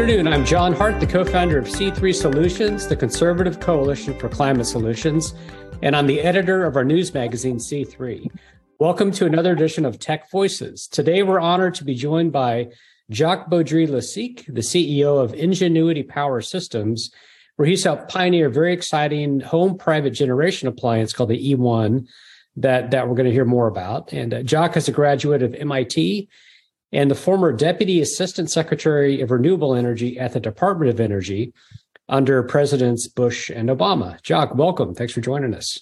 afternoon. I'm John Hart, the co founder of C3 Solutions, the conservative coalition for climate solutions, and I'm the editor of our news magazine, C3. Welcome to another edition of Tech Voices. Today, we're honored to be joined by Jacques Beaudry-Losique, the CEO of Enginuity Power Systems, where he's helped pioneer a very exciting home private generation appliance called the E1 that, that we're going to hear more about. And uh, Jacques is a graduate of MIT and the former Deputy Assistant Secretary of Renewable Energy at the Department of Energy under Presidents Bush and Obama. Jacques, welcome. Thanks for joining us.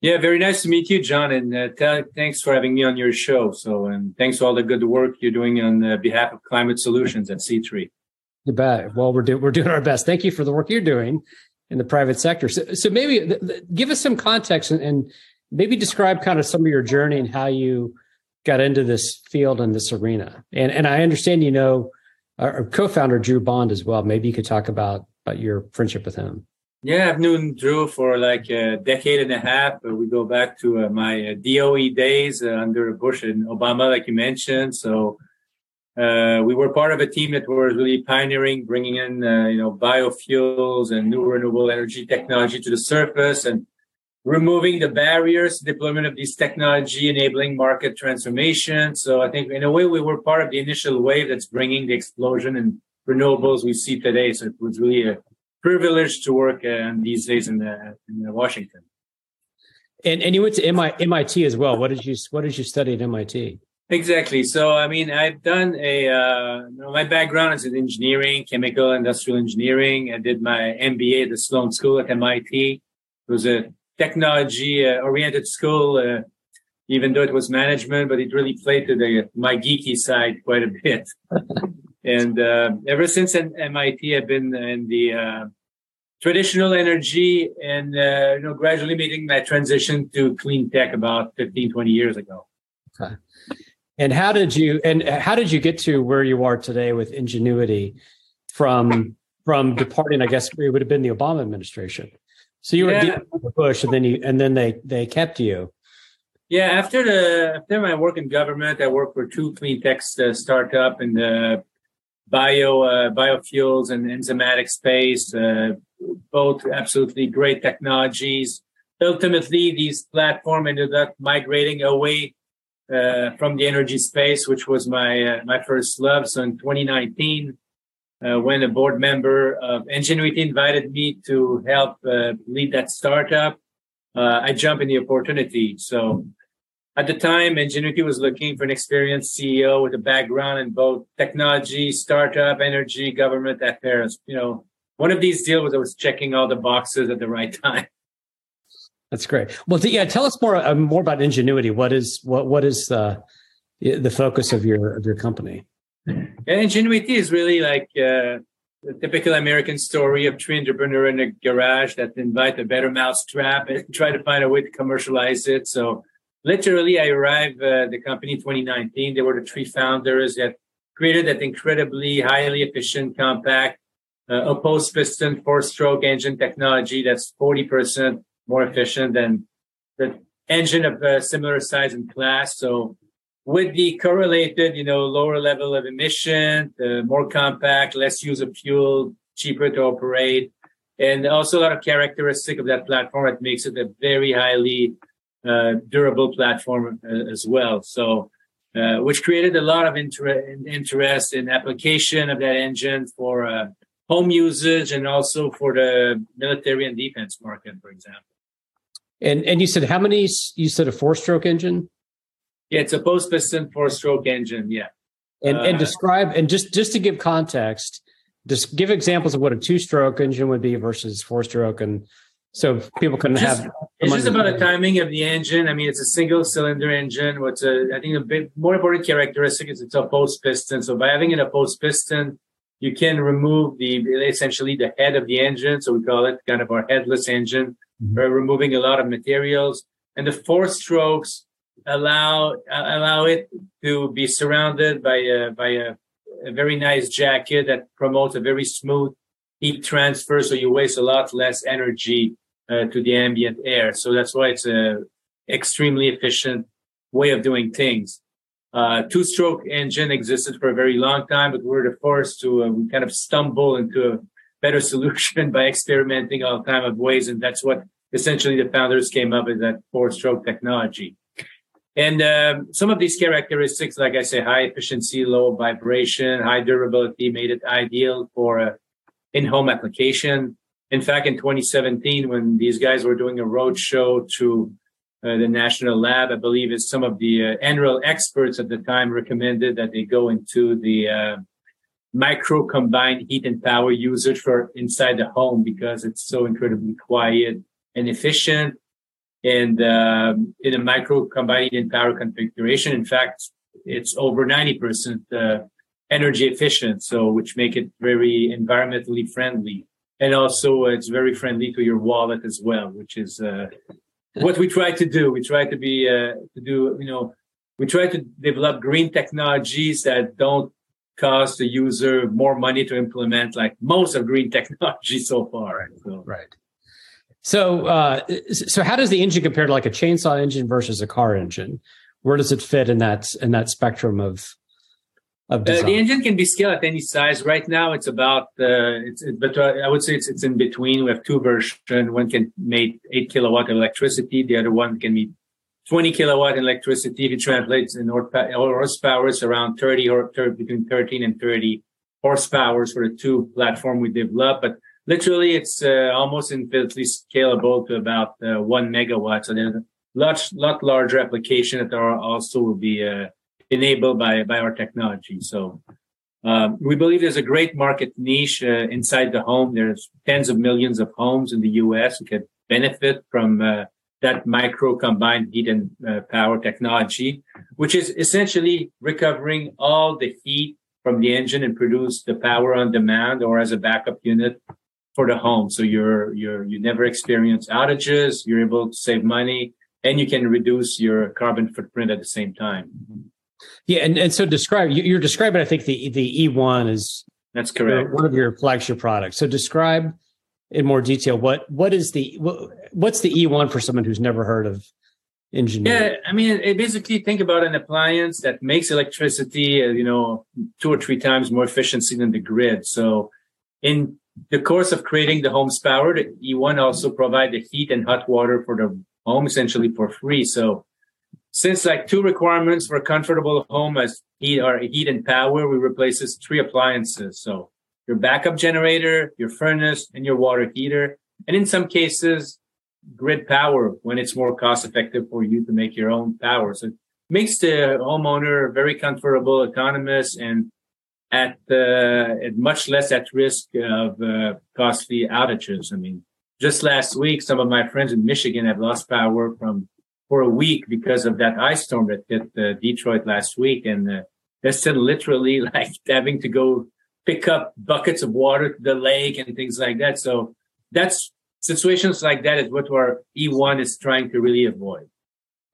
Yeah, very nice to meet you, John, and uh, t- thanks for having me on your show. So, and thanks for all the good work you're doing on uh, behalf of Climate Solutions at C3. You bet. Well, we're do- we're doing our best. Thank you for the work you're doing in the private sector. So, so maybe th- th- give us some context and, and maybe describe kind of some of your journey and how you got into this field and this arena. And and I understand you know our co-founder Drew Bond as well. Maybe you could talk about about your friendship with him. Yeah, I've known Drew for like a decade and a half. We go back to uh, my uh, DOE days uh, under Bush and Obama, like you mentioned. So uh, we were part of a team that was really pioneering, bringing in uh, you know biofuels and new renewable energy technology to the surface and removing the barriers to deployment of these technology, enabling market transformation. So I think in a way we were part of the initial wave that's bringing the explosion in renewables we see today. So it was really a privilege to work uh, these days in, the, in Washington. And and you went to MIT as well. What did you what did you study at MIT? Exactly. So I mean, I've done a uh, my background is in engineering, chemical industrial engineering. I did my MBA at the Sloan School at MIT. It was a technology uh, oriented school, uh, even though it was management, but it really played to the my geeky side quite a bit. and uh, ever since MIT, I've been in the traditional energy and uh, you know gradually making that transition to clean tech about 15, 20 years ago. Okay. And how did you and how did you get to where you are today with Enginuity from from departing? I guess it would have been the Obama administration. So you were yeah. with Bush, and then you and then they they kept you. Yeah, after the after my work in government, I worked for two clean tech uh, startup in the bio uh, biofuels and enzymatic space. Uh, both absolutely great technologies. Ultimately, these platform ended up migrating away uh, from the energy space, which was my uh, my first love. So in 2019, uh, when a board member of Enginuity invited me to help uh, lead that startup, uh, I jumped in the opportunity. So at the time, Enginuity was looking for an experienced CEO with a background in both technology, startup, energy, government affairs. You know, one of these deals was I was checking all the boxes at the right time. That's great. Well, yeah, tell us more uh, more about Enginuity. What is what what is the the focus of your of your company? And Enginuity is really like uh, the typical American story of tree entrepreneur in a garage that invite a better mousetrap and try to find a way to commercialize it. So literally, I arrived uh, the company in 2019. They were the three founders that created that incredibly highly efficient, compact, uh, opposed piston four-stroke engine technology that's 40% more efficient than the engine of a similar size and class. So with the correlated, you know, lower level of emission, uh, more compact, less use of fuel, cheaper to operate, and also a lot of characteristic of that platform that makes it a very highly uh, durable platform uh, as well. So, uh, which created a lot of inter- interest in application of that engine for uh, home usage and also for the military and defense market, for example. And and you said how many? You said a four stroke engine. Yeah, it's opposed piston four stroke engine. Yeah. And, uh, and describe and just just to give context, just give examples of what a two stroke engine would be versus four stroke, and so people can just, have. It's just about the timing of the engine. I mean, it's a single cylinder engine. What's a I think a bit more important characteristic is it's opposed piston. So by having it opposed piston, you can remove the essentially the head of the engine. So we call it kind of our headless engine. Mm-hmm. removing a lot of materials. And the four strokes allow allow it to be surrounded by a by a, a very nice jacket that promotes a very smooth heat transfer, so you waste a lot less energy uh, to the ambient air. So that's why it's a extremely efficient way of doing things. Uh, two-stroke engine existed for a very long time, but we were forced to uh, we kind of stumble into a better solution by experimenting all kind of ways, and that's what essentially the founders came up with that four-stroke technology. And um, some of these characteristics, like I say, high efficiency, low vibration, high durability, made it ideal for a in-home application. In fact, in 2017, when these guys were doing a road show to uh, the national lab, I believe it's some of the uh, NREL experts at the time recommended that they go into the uh, micro combined heat and power usage for inside the home because it's so incredibly quiet and efficient. And um, in a micro combined and power configuration, in fact, it's over 90% uh, energy efficient, so which make it very environmentally friendly. And also, it's very friendly to your wallet as well, which is uh, what we try to do. We try to be uh, to do you know we try to develop green technologies that don't cost the user more money to implement, like most of green technology so far. So. Right. So, uh, so how does the engine compare to like a chainsaw engine versus a car engine? Where does it fit in that in that spectrum of uh, the engine can be scaled at any size. Right now, it's about uh, it's it, but uh, I would say it's it's in between. We have two versions. One can make eight kilowatt electricity. The other one can be 20 kilowatt electricity. If it translates in horsepower, it's around 30 or 30, between 13 and 30 horsepower for the two platform we developed. But literally, it's uh, almost infinitely scalable to about uh, one megawatt. So there's a lot lot larger application that are also will be uh, enabled by, by our technology. So um, we believe there's a great market niche uh, inside the home. There's tens of millions of homes in the U.S. who can benefit from uh, that micro combined heat and uh, power technology, which is essentially recovering all the heat from the engine and produce the power on demand or as a backup unit for the home. So you're you're you never experience outages. You're able to save money and you can reduce your carbon footprint at the same time. Yeah, and, and so describe you're describing. I think the the E1 is that's correct. One of your flagship products. So describe in more detail what what is the what's the E1 for someone who's never heard of Enginuity? Yeah, I mean, it basically think about an appliance that makes electricity, uh, you know, two or three times more efficiency than the grid. So, in the course of creating the home's power, the E1 also provide the heat and hot water for the home essentially for free. So since like two requirements for a comfortable home as heat or heat and power, we replace this three appliances. So your backup generator, your furnace, and your water heater. And in some cases, grid power when it's more cost effective for you to make your own power. So it makes the homeowner very comfortable, autonomous, and at uh, at much less at risk of uh, costly outages. I mean, just last week, some of my friends in Michigan have lost power from for a week because of that ice storm that hit uh, Detroit last week. And uh, they're still literally like having to go pick up buckets of water to the lake and things like that. So that's situations like that is what our E1 is trying to really avoid.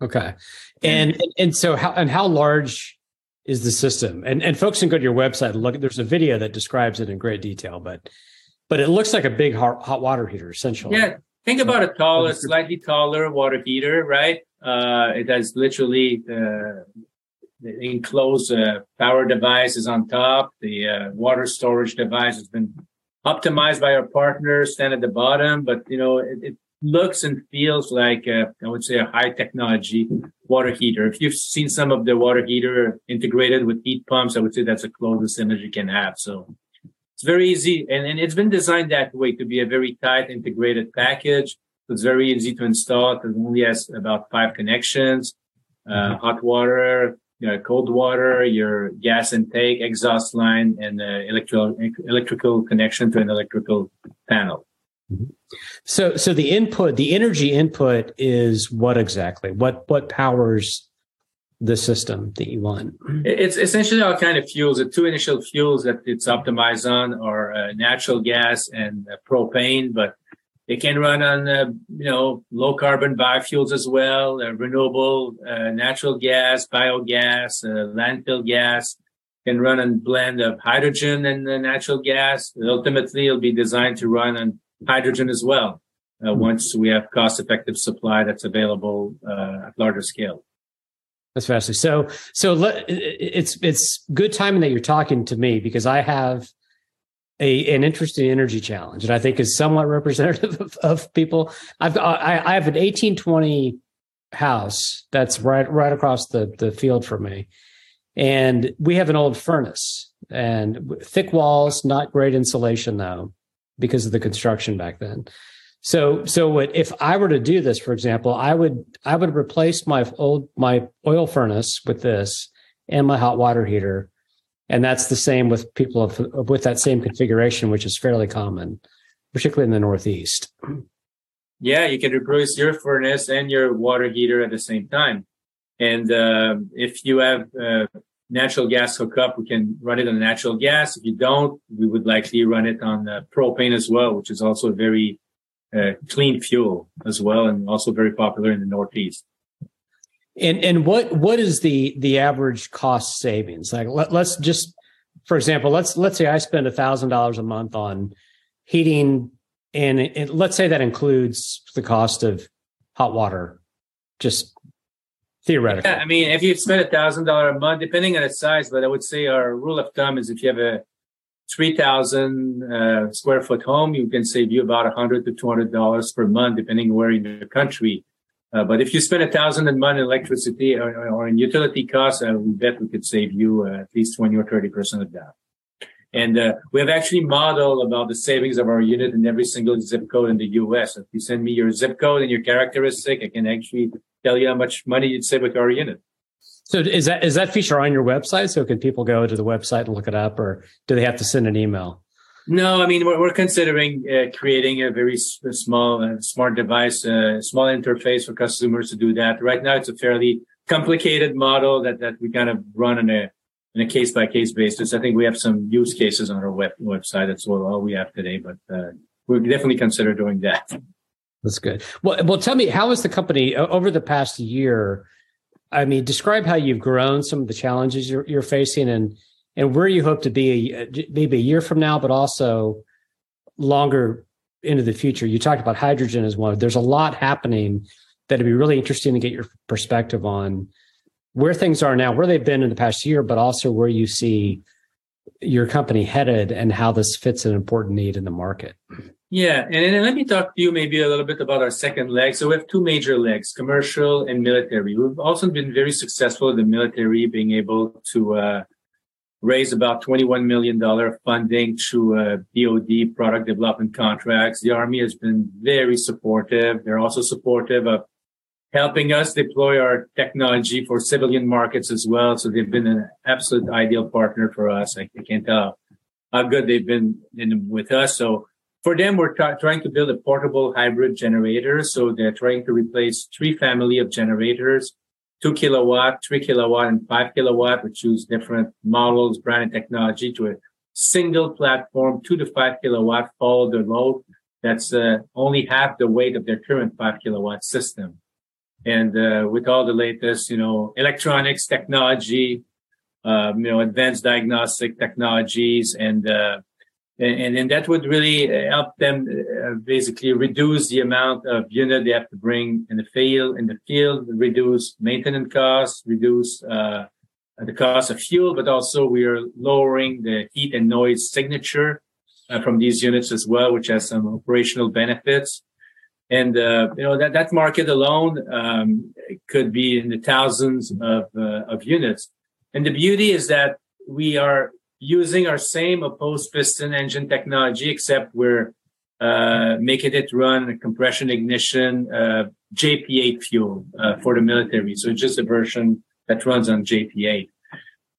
Okay. And, and, and so how, and how large is the system? And, and folks can go to your website and look, there's a video that describes it in great detail, but, but it looks like a big hot, hot water heater essentially. Yeah. Think about a taller, slightly taller water heater, right? Uh, it has literally uh, the enclosed uh, power device is on top. The uh, water storage device has been optimized by our partners, stand at the bottom, but you know it, it looks and feels like a, I would say a high technology water heater. If you've seen some of the water heater integrated with heat pumps, I would say that's the closest image you can have. So it's very easy, and, and it's been designed that way to be a very tight integrated package. So It's very easy to install. It only has about five connections: uh, hot water, you know, cold water, your gas intake, exhaust line, and uh, electrical electrical connection to an electrical panel. So, so the input, the energy input is what exactly? What what powers the system that you want? It's essentially all kind of fuels. The two initial fuels that it's optimized on are uh, natural gas and uh, propane, but it can run on uh, you know low carbon biofuels as well, uh, renewable uh, natural gas, biogas, uh, landfill gas. Can run on blend of hydrogen and natural gas. Ultimately, it'll be designed to run on hydrogen as well. Mm-hmm. Once we have cost effective supply that's available at larger scale. That's fascinating. So, so let, it's it's good timing that you're talking to me because I have a an interesting energy challenge, and I think is somewhat representative of, of people. I've I, I have an 1820 house that's right right across the the field from me, and we have an old furnace and thick walls, not great insulation though, because of the construction back then. So, so what, if I were to do this, for example, I would, I would replace my old, my oil furnace with this and my hot water heater. And that's the same with people of, with that same configuration, which is fairly common, particularly in the Northeast. Yeah, you can replace your furnace and your water heater at the same time. And uh, if you have uh, natural gas hookup, we can run it on natural gas. If you don't, we would likely run it on uh, propane as well, which is also a very uh, clean fuel as well, and also very popular in the Northeast. And and what what is the the average cost savings? Like let, us just, for example, let's let's say I spend a thousand dollars a month on heating, and it, let's say that includes the cost of hot water, just theoretically. Yeah, I mean, if you spend a thousand dollar a month, depending on the size, but I would say our rule of thumb is if you have a 3,000 uh, square foot home, you can save you about a 100 to 200 dollars per month, depending where in the country. Uh, but if you spend a thousand a month in electricity or, or in utility costs, I would bet we could save you uh, at least 20 or 30 percent of that. And uh, we have actually modeled about the savings of our unit in every single zip code in the U.S. If you send me your zip code and your characteristic, I can actually tell you how much money you'd save with our unit. So is that is that feature on your website? So can people go to the website and look it up, or do they have to send an email? No, I mean we're, we're considering uh, creating a very small, uh, smart device, a uh, small interface for customers to do that. Right now, it's a fairly complicated model that that we kind of run on a in a case by case basis. I think we have some use cases on our web, website. That's all, we have today, but uh, we definitely consider doing that. That's good. Well, well, tell me, how has the company over the past year? I mean, describe how you've grown, some of the challenges you're, you're facing, and and where you hope to be a, maybe a year from now, but also longer into the future. You talked about hydrogen as one. There's a lot happening that'd be really interesting to get your perspective on where things are now, where they've been in the past year, but also where you see your company headed and how this fits an important need in the market. Yeah, and let me talk to you maybe a little bit about our second leg. So we have two major legs, commercial and military. We've also been very successful in the military, being able to uh, raise about $21 million funding through uh, DoD product development contracts. The Army has been very supportive. They're also supportive of helping us deploy our technology for civilian markets as well. So they've been an absolute ideal partner for us. I, I can't tell how good they've been in, with us. So for them, we're t- trying to build a portable hybrid generator. So they're trying to replace three family of generators, two kilowatt, three kilowatt, and five kilowatt, which use different models, brand and technology to a single platform, two to five kilowatt, follow the load. That's uh, only half the weight of their current five kilowatt system and uh, with all the latest, you know, electronics technology, um, you know, advanced diagnostic technologies, and uh, and and that would really help them uh, basically reduce the amount of unit they have to bring in the field, in the field, reduce maintenance costs, reduce uh, the cost of fuel, but also we are lowering the heat and noise signature uh, from these units as well, which has some operational benefits and uh, you know that that market alone um, could be in the thousands of uh, of units. And the beauty is that we are using our same opposed piston engine technology, except we're uh, making it run compression ignition uh, JP8 fuel uh, for the military. So it's just a version that runs on JP8.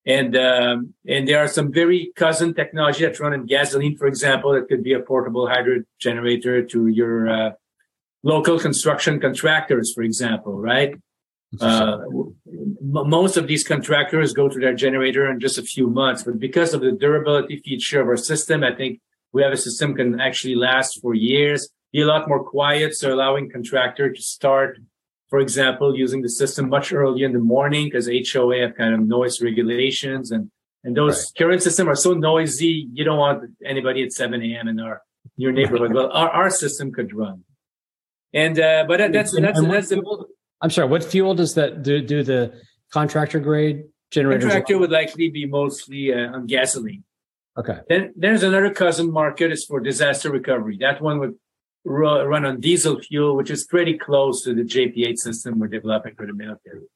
And um, and there are some very cousin technology that run in gasoline, for example, that could be a portable hybrid generator to your uh, local construction contractors, for example, right? Uh, most of these contractors go to their generator in just a few months, but because of the durability feature of our system, I think we have a system can actually last for years, be a lot more quiet. So allowing contractor to start, for example, using the system much earlier in the morning because HOA have kind of noise regulations and, and those right. current systems are so noisy. You don't want anybody at 7 a.m. in our, your neighborhood. Well, our, our system could run. And uh, but that's that's that's, that's the, I'm sorry. What fuel does that do? Do the contractor grade generators? Contractor would likely be mostly uh, on gasoline. Okay. Then there's another cousin market is for disaster recovery. That one would run on diesel fuel, which is pretty close to the JP8 system we're developing for the military.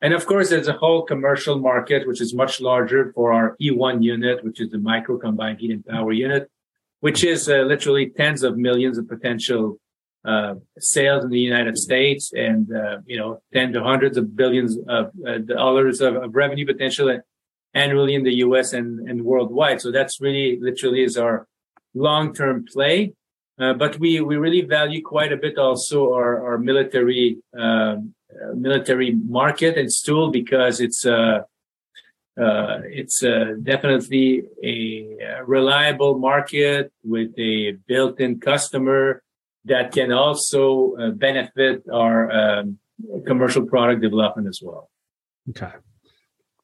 And of course, there's a whole commercial market, which is much larger for our E1 unit, which is the micro combined heat and power unit, which is uh, literally tens of millions of potential uh, sales in the United States and, uh, you know, 10 to hundreds of billions of uh, dollars of, of, revenue potential annually in the US and, and worldwide. So that's really literally is our long-term play. Uh, but we, we really value quite a bit also our, our military, um, uh, military market and stool because it's uh, uh, it's uh, definitely a reliable market with a built-in customer that can also uh, benefit our um, commercial product development as well. Okay,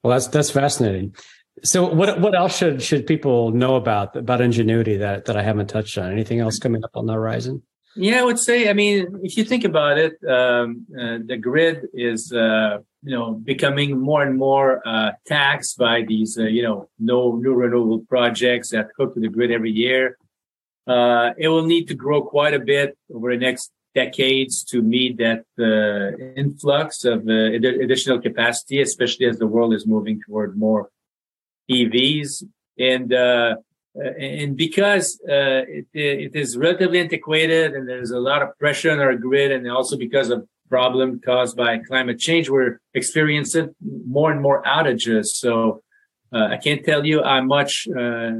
well that's that's fascinating. So what what else should should people know about about Enginuity that that I haven't touched on? Anything else coming up on the horizon? Yeah, I would say. I mean, if you think about it, um, uh, the grid is uh, you know becoming more and more uh, taxed by these uh, you know no new renewable projects that hook to the grid every year. Uh, it will need to grow quite a bit over the next decades to meet that uh, influx of additional capacity, especially as the world is moving toward more EVs and uh, and because uh, it, it is relatively antiquated and there's a lot of pressure on our grid and also because of problem caused by climate change, we're experiencing more and more outages. So uh, I can't tell you how much uh,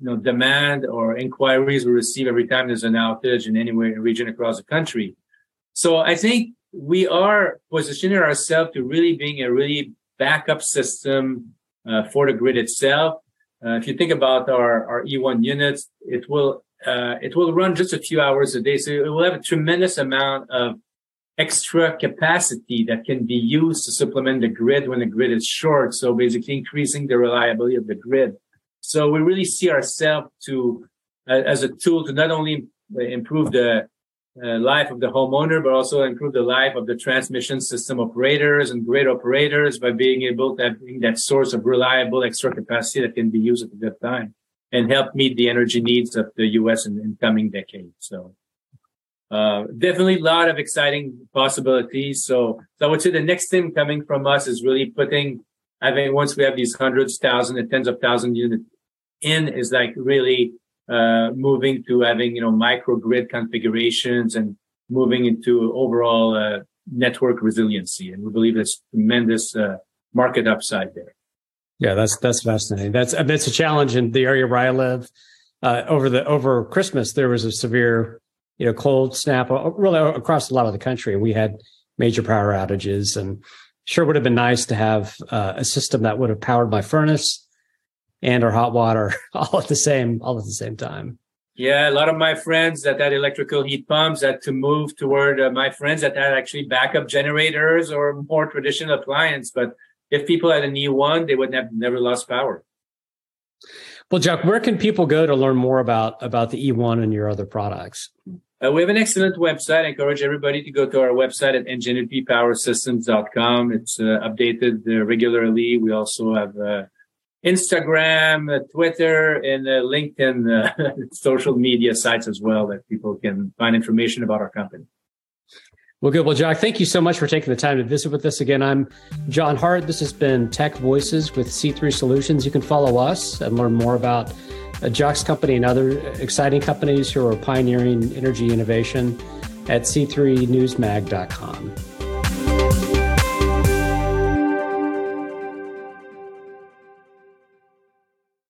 you know demand or inquiries we receive every time there's an outage in any region across the country. So I think we are positioning ourselves to really being a really backup system uh, for the grid itself uh, if you think about our, our E1 units, it will uh, it will run just a few hours a day, so it will have a tremendous amount of extra capacity that can be used to supplement the grid when the grid is short. So basically, increasing the reliability of the grid. So we really see ourselves to uh, as a tool to not only improve the uh, life of the homeowner, but also improve the life of the transmission system operators and grid operators by being able to have that source of reliable extra capacity that can be used at good time and help meet the energy needs of the U.S. in, in coming decades. So, uh, definitely a lot of exciting possibilities. So, so I would say the next thing coming from us is really putting, I think once we have these hundreds, thousands, and tens of thousands units in is like really uh, moving to having you know microgrid configurations and moving into overall uh, network resiliency. And we believe there's tremendous uh, market upside there. Yeah, that's that's fascinating. That's that's a challenge in the area where I live. Uh, over the over Christmas, there was a severe, you know, cold snap uh, really across a lot of the country, we had major power outages. And sure would have been nice to have uh, a system that would have powered my furnace and our hot water all at the same all at the same time. Yeah, a lot of my friends that had electrical heat pumps had to move toward uh, my friends that had actually backup generators or more traditional appliance. But if people had an E1, they would have never lost power. Well, Jacques, where can people go to learn more about about the E1 and your other products? Uh, we have an excellent website. I encourage everybody to go to our website at enginuitypowersystems.com. It's uh, updated uh, regularly. We also have uh, Instagram, uh, Twitter, and uh, LinkedIn social media sites as well that people can find information about our company. Well, good. Well, Jacques, thank you so much for taking the time to visit with us again. I'm John Hart. This has been Tech Voices with C3 Solutions. You can follow us and learn more about Jacques's company and other exciting companies who are pioneering energy innovation at c3newsmag.com.